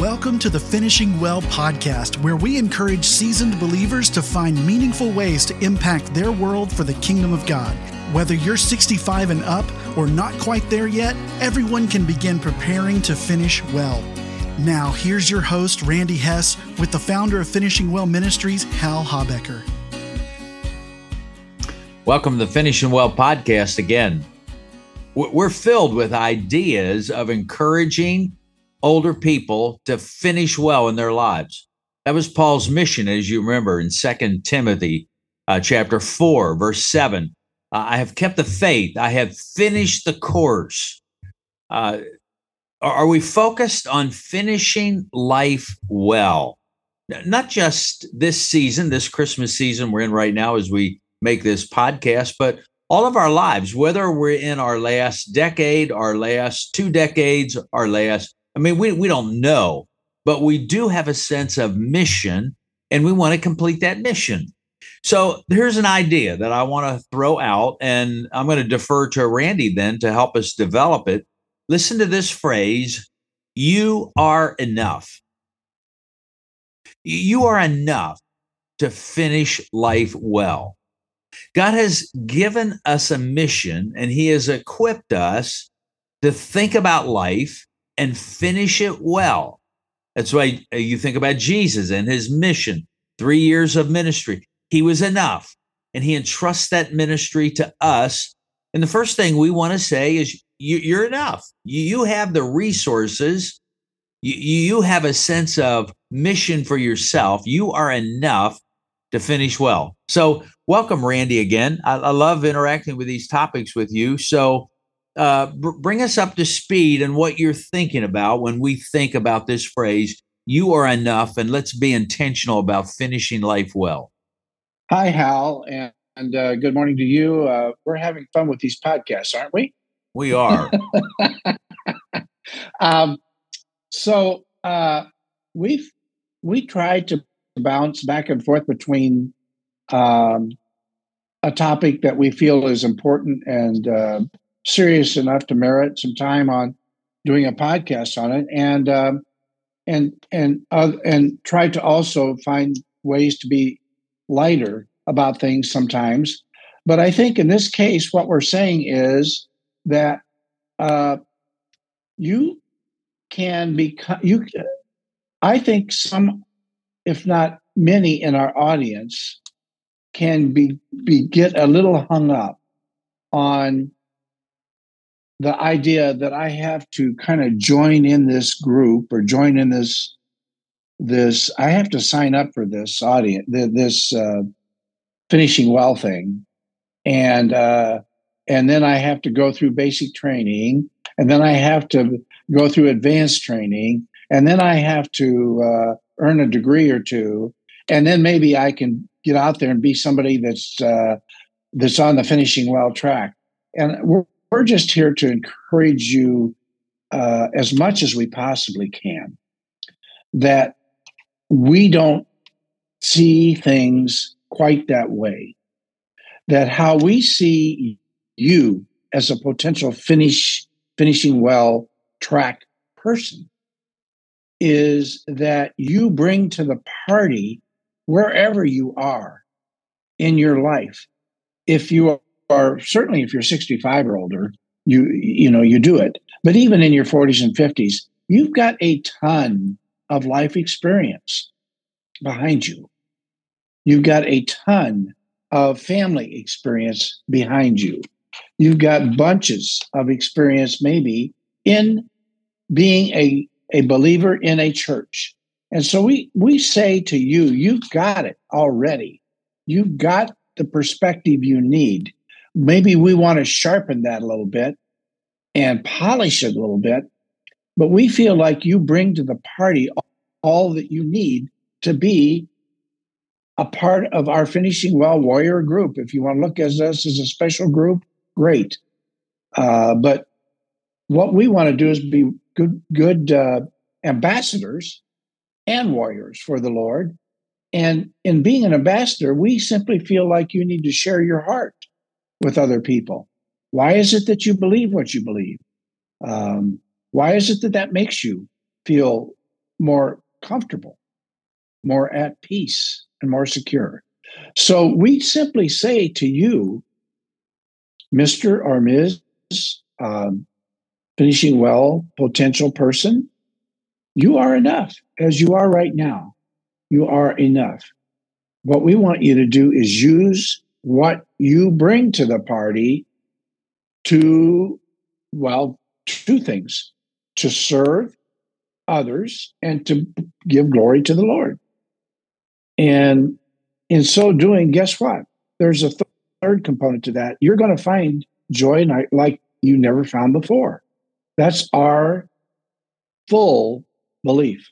Welcome to the Finishing Well podcast, where we encourage seasoned believers to find meaningful ways to impact their world for the kingdom of God. Whether you're 65 and up or not quite there yet, everyone can begin preparing to finish well. Now, here's your host, Randy Hess, with the founder of Finishing Well Ministries, Hal Habecker. Welcome to the Finishing Well podcast again. We're filled with ideas of encouraging older people to finish well in their lives. That was Paul's mission, as you remember in Second Timothy uh, chapter 4, verse 7. Uh, I have kept the faith, I have finished the course. Uh, are we focused on finishing life well? Not just this season, this Christmas season we're in right now as we make this podcast, but all of our lives, whether we're in our last decade, our last two decades, our last I mean, we, we don't know, but we do have a sense of mission and we want to complete that mission. So here's an idea that I want to throw out, and I'm going to defer to Randy then to help us develop it. Listen to this phrase you are enough. You are enough to finish life well. God has given us a mission and He has equipped us to think about life and finish it well. That's why uh, you think about Jesus and his mission, three years of ministry. He was enough, and he entrusts that ministry to us. And the first thing we want to say is, you, are enough. You, you have the resources. You, you have a sense of mission for yourself. You are enough to finish well. So, welcome, Randy, again. I, I love interacting with these topics with you. So, uh, br- bring us up to speed and what you're thinking about when we think about this phrase you are enough and let's be intentional about finishing life well. Hi hal and, and uh, good morning to you. Uh, we're having fun with these podcasts aren't we? We are. Um, so uh, we've we tried to bounce back and forth between um, a topic that we feel is important and uh, serious enough to merit some time on doing a podcast on it, and um, and and uh, and try to also find ways to be lighter about things sometimes. But I think in this case, what we're saying is that uh, you can become you. I think some, if not many, in our audience can be, be get a little hung up on the idea that I have to kind of join in this group or join in this this I have to sign up for this audience this uh, finishing well thing. And uh, and then I have to go through basic training and then I have to go through advanced training and then I have to uh, earn a degree or two. And then maybe I can get out there and be somebody that's uh, that's on the finishing well track. And we're we're just here to encourage you uh, as much as we possibly can that we don't see things quite that way. That how we see you as a potential finish finishing well track person is that you bring to the party wherever you are in your life. If you are certainly if you're 65 or older, you you know you do it. But even in your 40s and 50s, you've got a ton of life experience behind you. You've got a ton of family experience behind you. You've got bunches of experience maybe in being a, a believer in a church. And so we we say to you, you've got it already. You've got the perspective you need maybe we want to sharpen that a little bit and polish it a little bit. But we feel like you bring to the party all that you need to be a part of our finishing well warrior group. If you want to look at us as a special group, great. Uh, but what we want to do is be good, good uh, ambassadors and warriors for the Lord. And in being an ambassador, we simply feel like you need to share your heart with other people? Why is it that you believe what you believe? Um, why is it that that makes you feel more comfortable, more at peace, and more secure. So we simply say to you, Mr. or Ms. Um, finishing well potential person, you are enough as you are right now. You are enough. What we want you to do is use what you bring to the party to, well, two things to serve others and to give glory to the Lord. And in so doing, guess what? There's a third component to that. You're going to find joy like you never found before. That's our full belief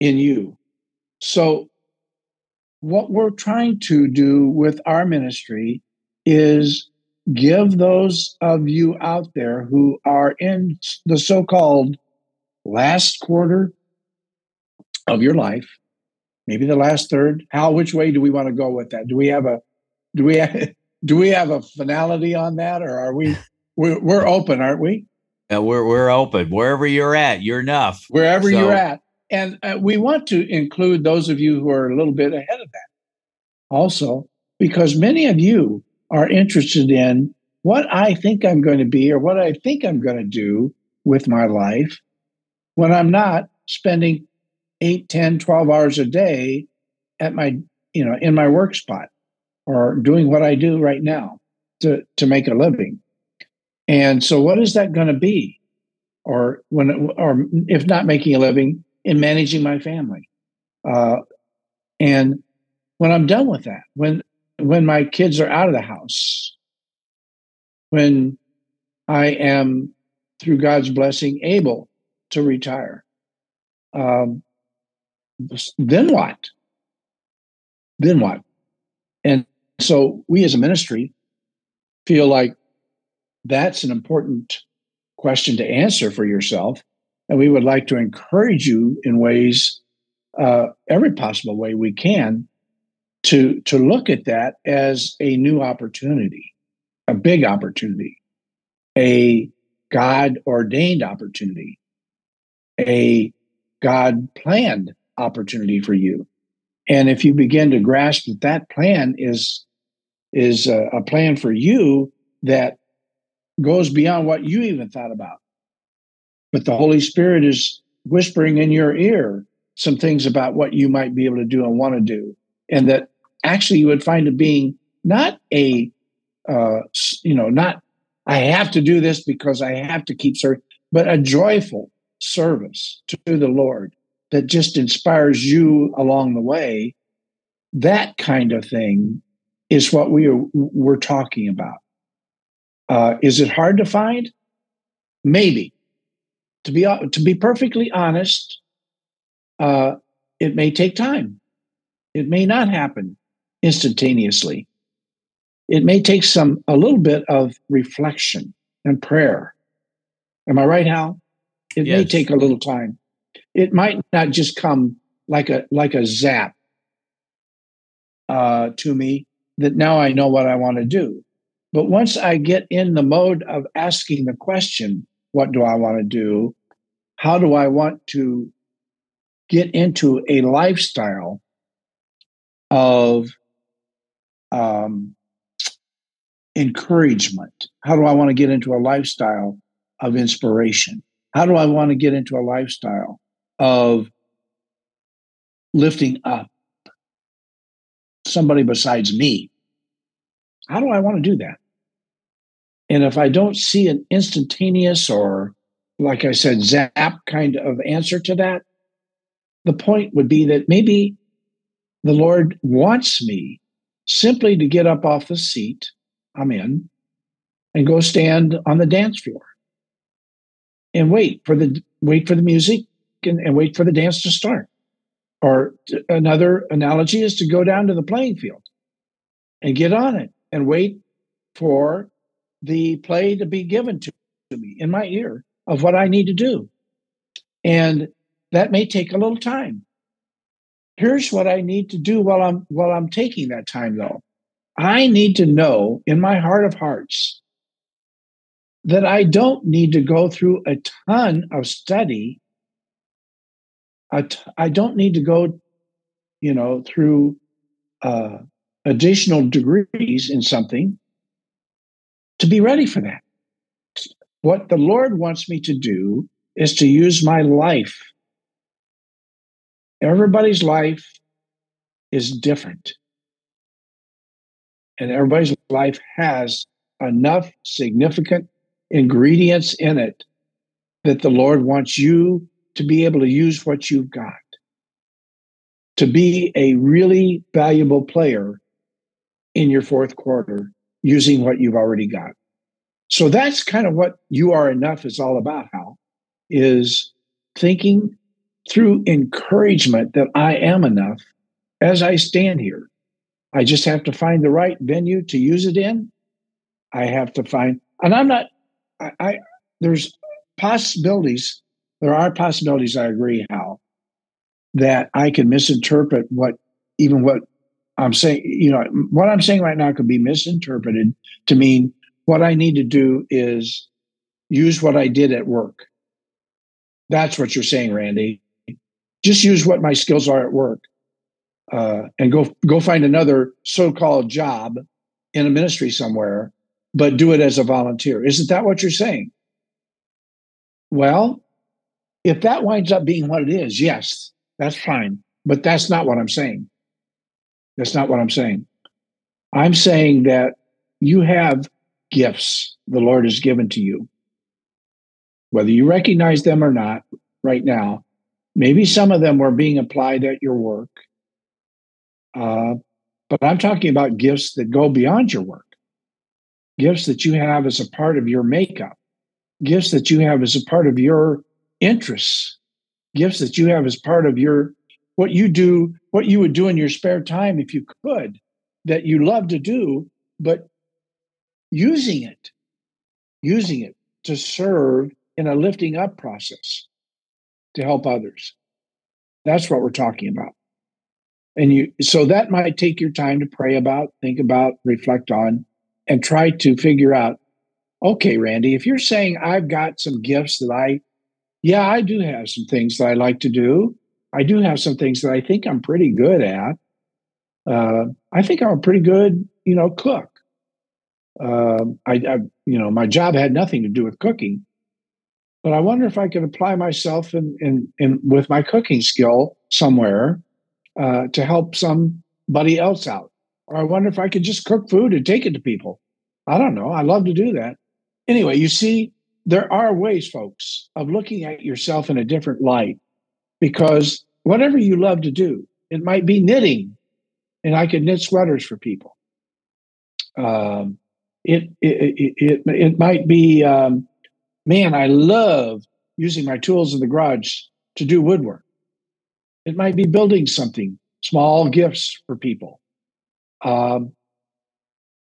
in you. So, what we're trying to do with our ministry is give those of you out there who are in the so called last quarter of your life, maybe the last third. How, which way do we want to go with that? Do we have a, do we have, do we have a finality on that or are we, we're, we're open, aren't we? Yeah, we're, we're open wherever you're at. You're enough. Wherever so, you're at. And uh, we want to include those of you who are a little bit ahead of that also, because many of you are interested in what I think I'm going to be or what I think I'm going to do with my life when I'm not spending 8, 10, 12 hours a day at my, you know, in my work spot or doing what I do right now to, to make a living. And so what is that going to be? Or when, or if not making a living, in managing my family. Uh, and when I'm done with that, when when my kids are out of the house, when I am, through God's blessing, able to retire, um, then what? Then what? And so we as a ministry feel like that's an important question to answer for yourself. And we would like to encourage you in ways, uh, every possible way we can, to to look at that as a new opportunity, a big opportunity, a God ordained opportunity, a God planned opportunity for you. And if you begin to grasp that that plan is is a, a plan for you that goes beyond what you even thought about, but the Holy Spirit is whispering in your ear some things about what you might be able to do and want to do. And that actually you would find it being not a uh, you know not i have to do this because i have to keep serving but a joyful service to the lord that just inspires you along the way. That kind of thing is what we are we're talking about. Uh, is it hard to find? Maybe to be to be perfectly honest uh, it may take time it may not happen instantaneously. It may take some a little bit of reflection and prayer. Am I right, Hal? It yes. may take a little time. It might not just come like a like a zap uh, to me that now I know what I want to do. But once I get in the mode of asking the question, what do I want to do? How do I want to get into a lifestyle of um, encouragement? How do I want to get into a lifestyle of inspiration? How do I want to get into a lifestyle of lifting up somebody besides me? How do I want to do that? And if I don't see an instantaneous or, like I said, zap kind of answer to that, the point would be that maybe the Lord wants me simply to get up off the seat I'm in and go stand on the dance floor and wait for the wait for the music and, and wait for the dance to start. Or another analogy is to go down to the playing field and get on it and wait for the play to be given to me in my ear of what I need to do. And that may take a little time here's what I need to do while I'm while I'm taking that time though. I need to know in my heart of hearts that I don't need to go through a ton of study I, don't need to go, you know, through uh, additional degrees in something to be ready for that. What the Lord wants me to do is to use my life. Everybody's life is different. And everybody's life has enough significant ingredients in it that the Lord wants you to be able to use what you've got, to be a really valuable player in your fourth quarter using what you've already got. So that's kind of what you are enough is all about, Hal, is thinking through encouragement that I am enough as I stand here. I just have to find the right venue to use it in. I have to find, and I'm not, I, I there's possibilities. There are possibilities. I agree, Hal, that I can misinterpret what even what I'm saying. You know, what I'm saying right now could be misinterpreted to mean what I need to do is use what I did at work. That's what you're saying, Randy. Just use what my skills are at work, uh, and go go find another so-called job in a ministry somewhere, but do it as a volunteer. Isn't that what you're saying? Well, if that winds up being what it is, yes, that's fine. But that's not what I'm saying. That's not what I'm saying. I'm saying that you have gifts the Lord has given to you. Whether you recognize them or not right now, maybe some of them were being applied at your work. Uh, but I'm talking about gifts that go beyond your work, gifts that you have as a part of your makeup gifts that you have as a part of your interests, gifts that you have as part of your what you do, what you would do in your spare time if you could, that you love to do, but using it, using it to serve in a lifting up process to help others. That's what we're talking about. And you so that might take your time to pray about, think about, reflect on, and try to figure out okay, Randy, if you're saying I've got some gifts that I, yeah, I do have some things that I like to do. I do have some things that I think I'm pretty good at. Uh, I think I'm a pretty good, you know, cook. Uh, I, I, you know, my job had nothing to do with cooking, but I wonder if I could apply myself in, in, in with my cooking skill somewhere uh, to help somebody else out. Or I wonder if I could just cook food and take it to people. I don't know. I love to do that anyway, you see, there are ways, folks, of looking at yourself in a different light because whatever you love to do, it might be knitting, and I could knit sweaters for people. Um, it, it, it, it, it might be, um, man, I love using my tools in the garage to do woodwork. It might be building something, small gifts for people. Um,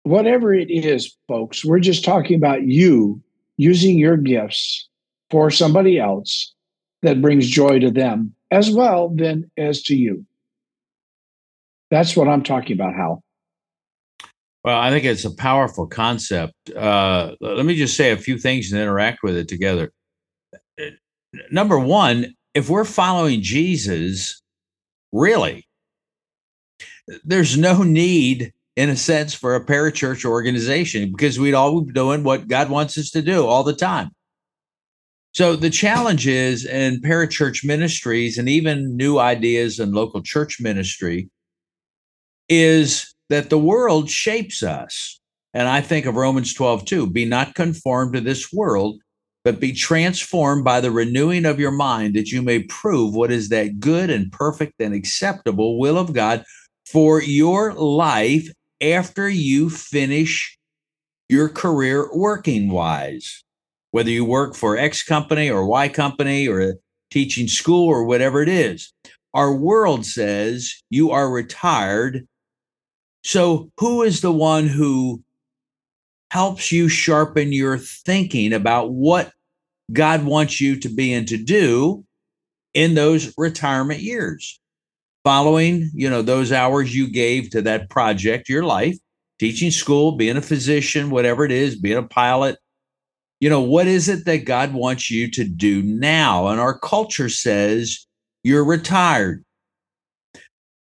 whatever it is, folks, we're just talking about you using your gifts for somebody else that brings joy to them as well then as to you. That's what I'm talking about, Hal. Well, I think it's a powerful concept. Uh, let me just say a few things and interact with it together. Number one, if we're following Jesus, really, there's no need in a sense, for a parachurch organization because we'd all be doing what God wants us to do all the time. So the challenge is in parachurch ministries and even new ideas in local church ministry is that the world shapes us. And I think of Romans 12 too be not conformed to this world, but be transformed by the renewing of your mind that you may prove what is that good and perfect and acceptable will of God for your life after you finish your career working wise, whether you work for X company or Y company or teaching school or whatever it is. Our world says you are retired. So, who is the one who helps you sharpen your thinking about what God wants you to be and to do in those retirement years? following, you know, those hours you gave to that project, your life, teaching school, being a physician, whatever it is, being a pilot, you know, what is it that God wants you to do now? And our culture says you're retired.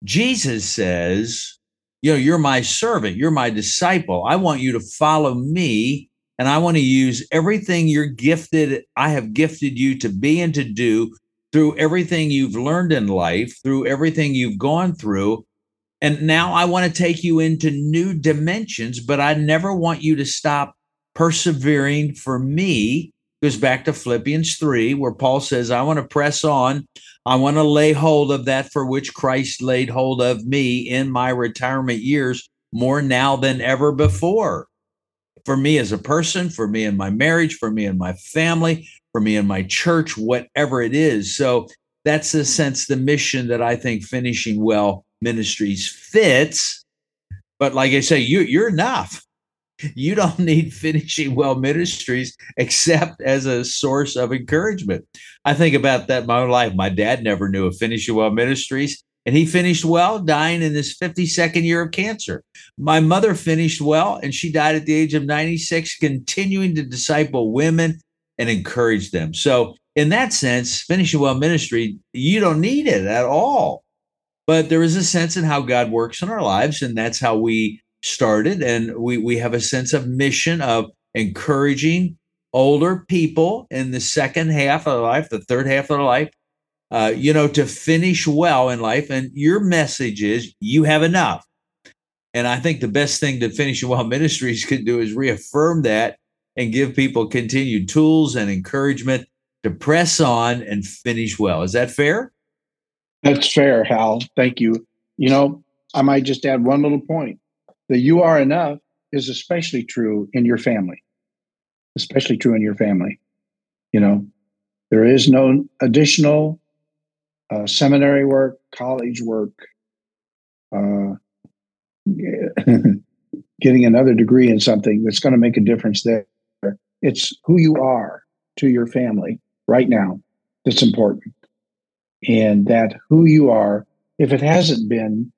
Jesus says, you know, you're my servant, you're my disciple. I want you to follow me and I want to use everything you're gifted, I have gifted you to be and to do through everything you've learned in life, through everything you've gone through. And now I want to take you into new dimensions, but I never want you to stop persevering for me. Goes back to Philippians 3, where Paul says, I want to press on. I want to lay hold of that for which Christ laid hold of me in my retirement years more now than ever before for me as a person, for me in my marriage, for me and my family, for me and my church, whatever it is. So that's the sense, the mission that I think finishing well ministries fits. But like I say, you you're enough. You don't need finishing well ministries except as a source of encouragement. I think about that my own life. My dad never knew of finishing well ministries and he finished well, dying in his 52nd year of cancer. My mother finished well, and she died at the age of 96, continuing to disciple women and encourage them. So, in that sense, finishing well ministry, you don't need it at all. But there is a sense in how God works in our lives, and that's how we started. And we we have a sense of mission of encouraging older people in the second half of their life, the third half of their life, uh, you know, to finish well in life. And your message is you have enough. And I think the best thing that Finishing Well Ministries can do is reaffirm that and give people continued tools and encouragement to press on and finish well. Is that fair? That's fair, Hal. Thank you. You know, I might just add one little point. The you are enough is especially true in your family, especially true in your family. You know, there is no additional uh, seminary work, college work, uh, getting another degree in something that's going to make a difference there. It's who you are to your family right now that's important. And that who you are, if it hasn't been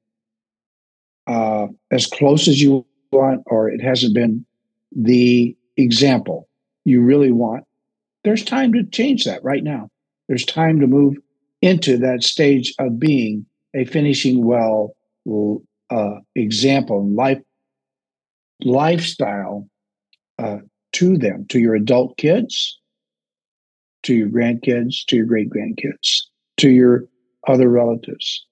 uh, as close as you want, or it hasn't been the example you really want, there's time to change that right now. There's time to move into that stage of being a finishing well uh, example, life lifestyle uh, to them, to your adult kids, to your grandkids, to your great grandkids, to your other relatives.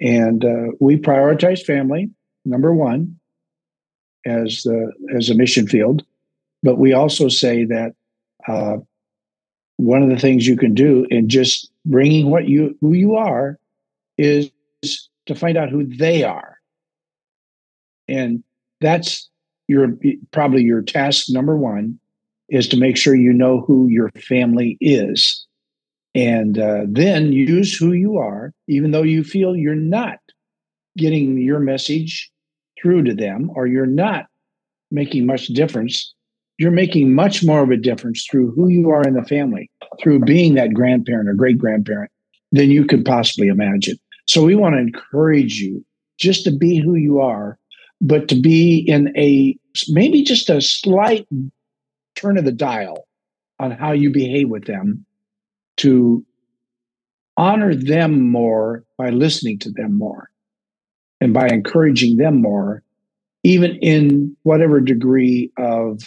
And uh, we prioritize family, number one, as the as a mission field. But we also say that uh, one of the things you can do in just bringing what you who you are is to find out who they are and that's your probably your task number one is to make sure you know who your family is and uh, then use who you are even though you feel you're not getting your message through to them or you're not making much difference you're making much more of a difference through who you are in the family, through being that grandparent or great grandparent than you could possibly imagine. So we want to encourage you just to be who you are, but to be in a maybe just a slight turn of the dial on how you behave with them to honor them more by listening to them more and by encouraging them more, even in whatever degree of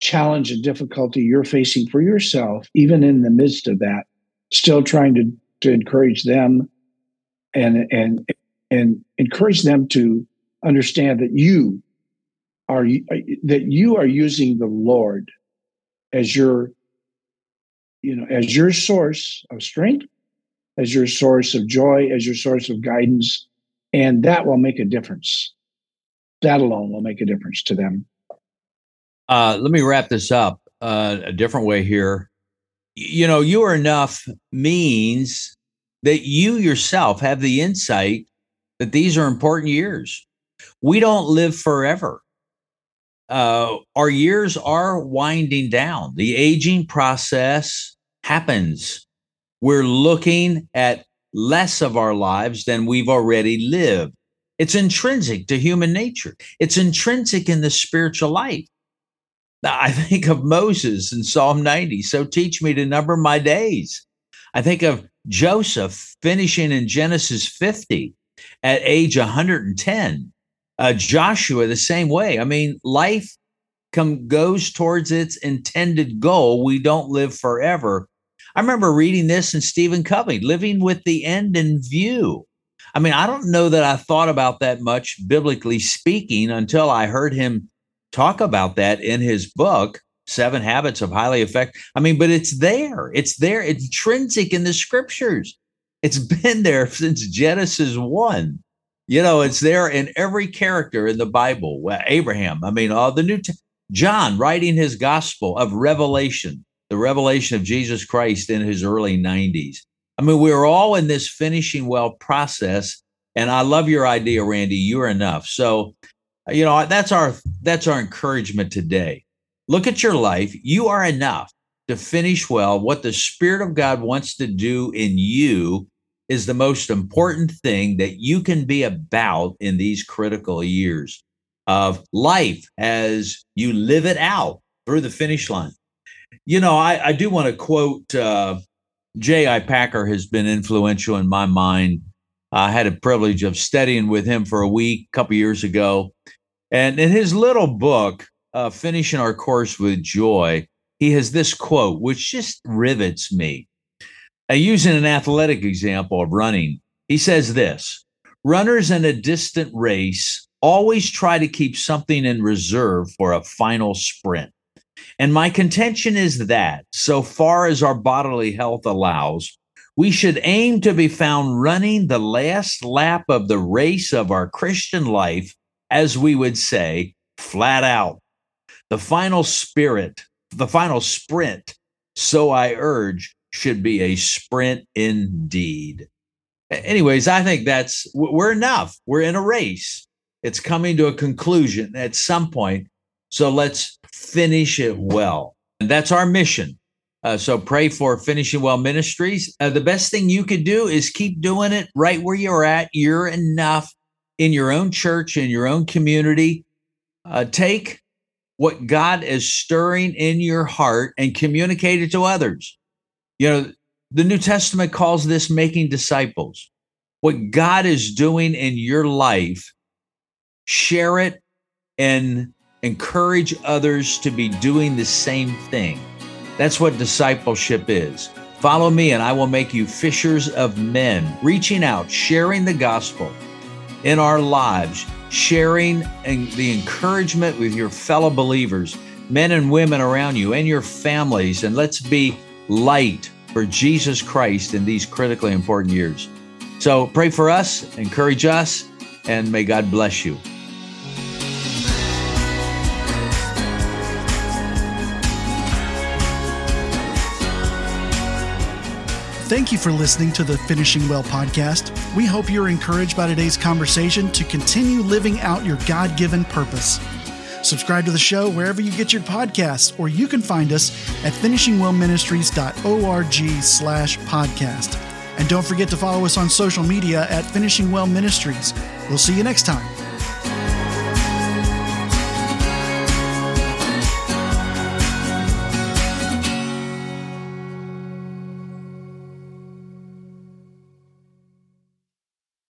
challenge and difficulty you're facing for yourself, even in the midst of that, still trying to, to encourage them and and and encourage them to understand that you are that you are using the Lord as your you know as your source of strength, as your source of joy, as your source of guidance, and that will make a difference. That alone will make a difference to them. Uh, let me wrap this up uh, a different way here. You know, you are enough means that you yourself have the insight that these are important years. We don't live forever. Uh, our years are winding down. The aging process happens. We're looking at less of our lives than we've already lived. It's intrinsic to human nature, it's intrinsic in the spiritual life. I think of Moses in Psalm 90. So teach me to number my days. I think of Joseph finishing in Genesis 50 at age 110. Uh, Joshua, the same way. I mean, life come goes towards its intended goal. We don't live forever. I remember reading this in Stephen Covey, living with the end in view. I mean, I don't know that I thought about that much biblically speaking until I heard him talk about that in his book, Seven Habits of Highly Effective. I mean, but it's there. It's there. It's intrinsic in the scriptures. It's been there since Genesis 1. You know, it's there in every character in the Bible. Abraham, I mean, all the New John writing his gospel of revelation, the revelation of Jesus Christ in his early 90s. I mean, we're all in this finishing well process. And I love your idea, Randy. You're enough. So, you know, that's our that's our encouragement today. Look at your life. You are enough to finish well. What the Spirit of God wants to do in you is the most important thing that you can be about in these critical years of life as you live it out through the finish line. You know, I, I do want to quote uh, J.I. Packer has been influential in my mind. I had a privilege of studying with him for a week a couple years ago. And in his little book, uh, Finishing Our Course with Joy, he has this quote, which just rivets me. Uh, using an athletic example of running, he says this Runners in a distant race always try to keep something in reserve for a final sprint. And my contention is that, so far as our bodily health allows, we should aim to be found running the last lap of the race of our Christian life, as we would say, flat out. The final spirit, the final sprint, so I urge, should be a sprint indeed. Anyways, I think that's we're enough. We're in a race. It's coming to a conclusion at some point. So let's finish it well. And that's our mission. Uh, so pray for Finishing Well Ministries. Uh, the best thing you could do is keep doing it right where you're at. You're enough in your own church, in your own community. Uh, take what God is stirring in your heart and communicate it to others. You know, the New Testament calls this making disciples. What God is doing in your life, share it and encourage others to be doing the same thing. That's what discipleship is. Follow me, and I will make you fishers of men, reaching out, sharing the gospel in our lives, sharing the encouragement with your fellow believers, men and women around you, and your families. And let's be light for Jesus Christ in these critically important years. So pray for us, encourage us, and may God bless you. Thank you for listening to the Finishing Well podcast. We hope you're encouraged by today's conversation to continue living out your God given purpose. Subscribe to the show wherever you get your podcasts, or you can find us at finishingwellministries.org slash podcast. And don't forget to follow us on social media at Finishing Well Ministries. We'll see you next time.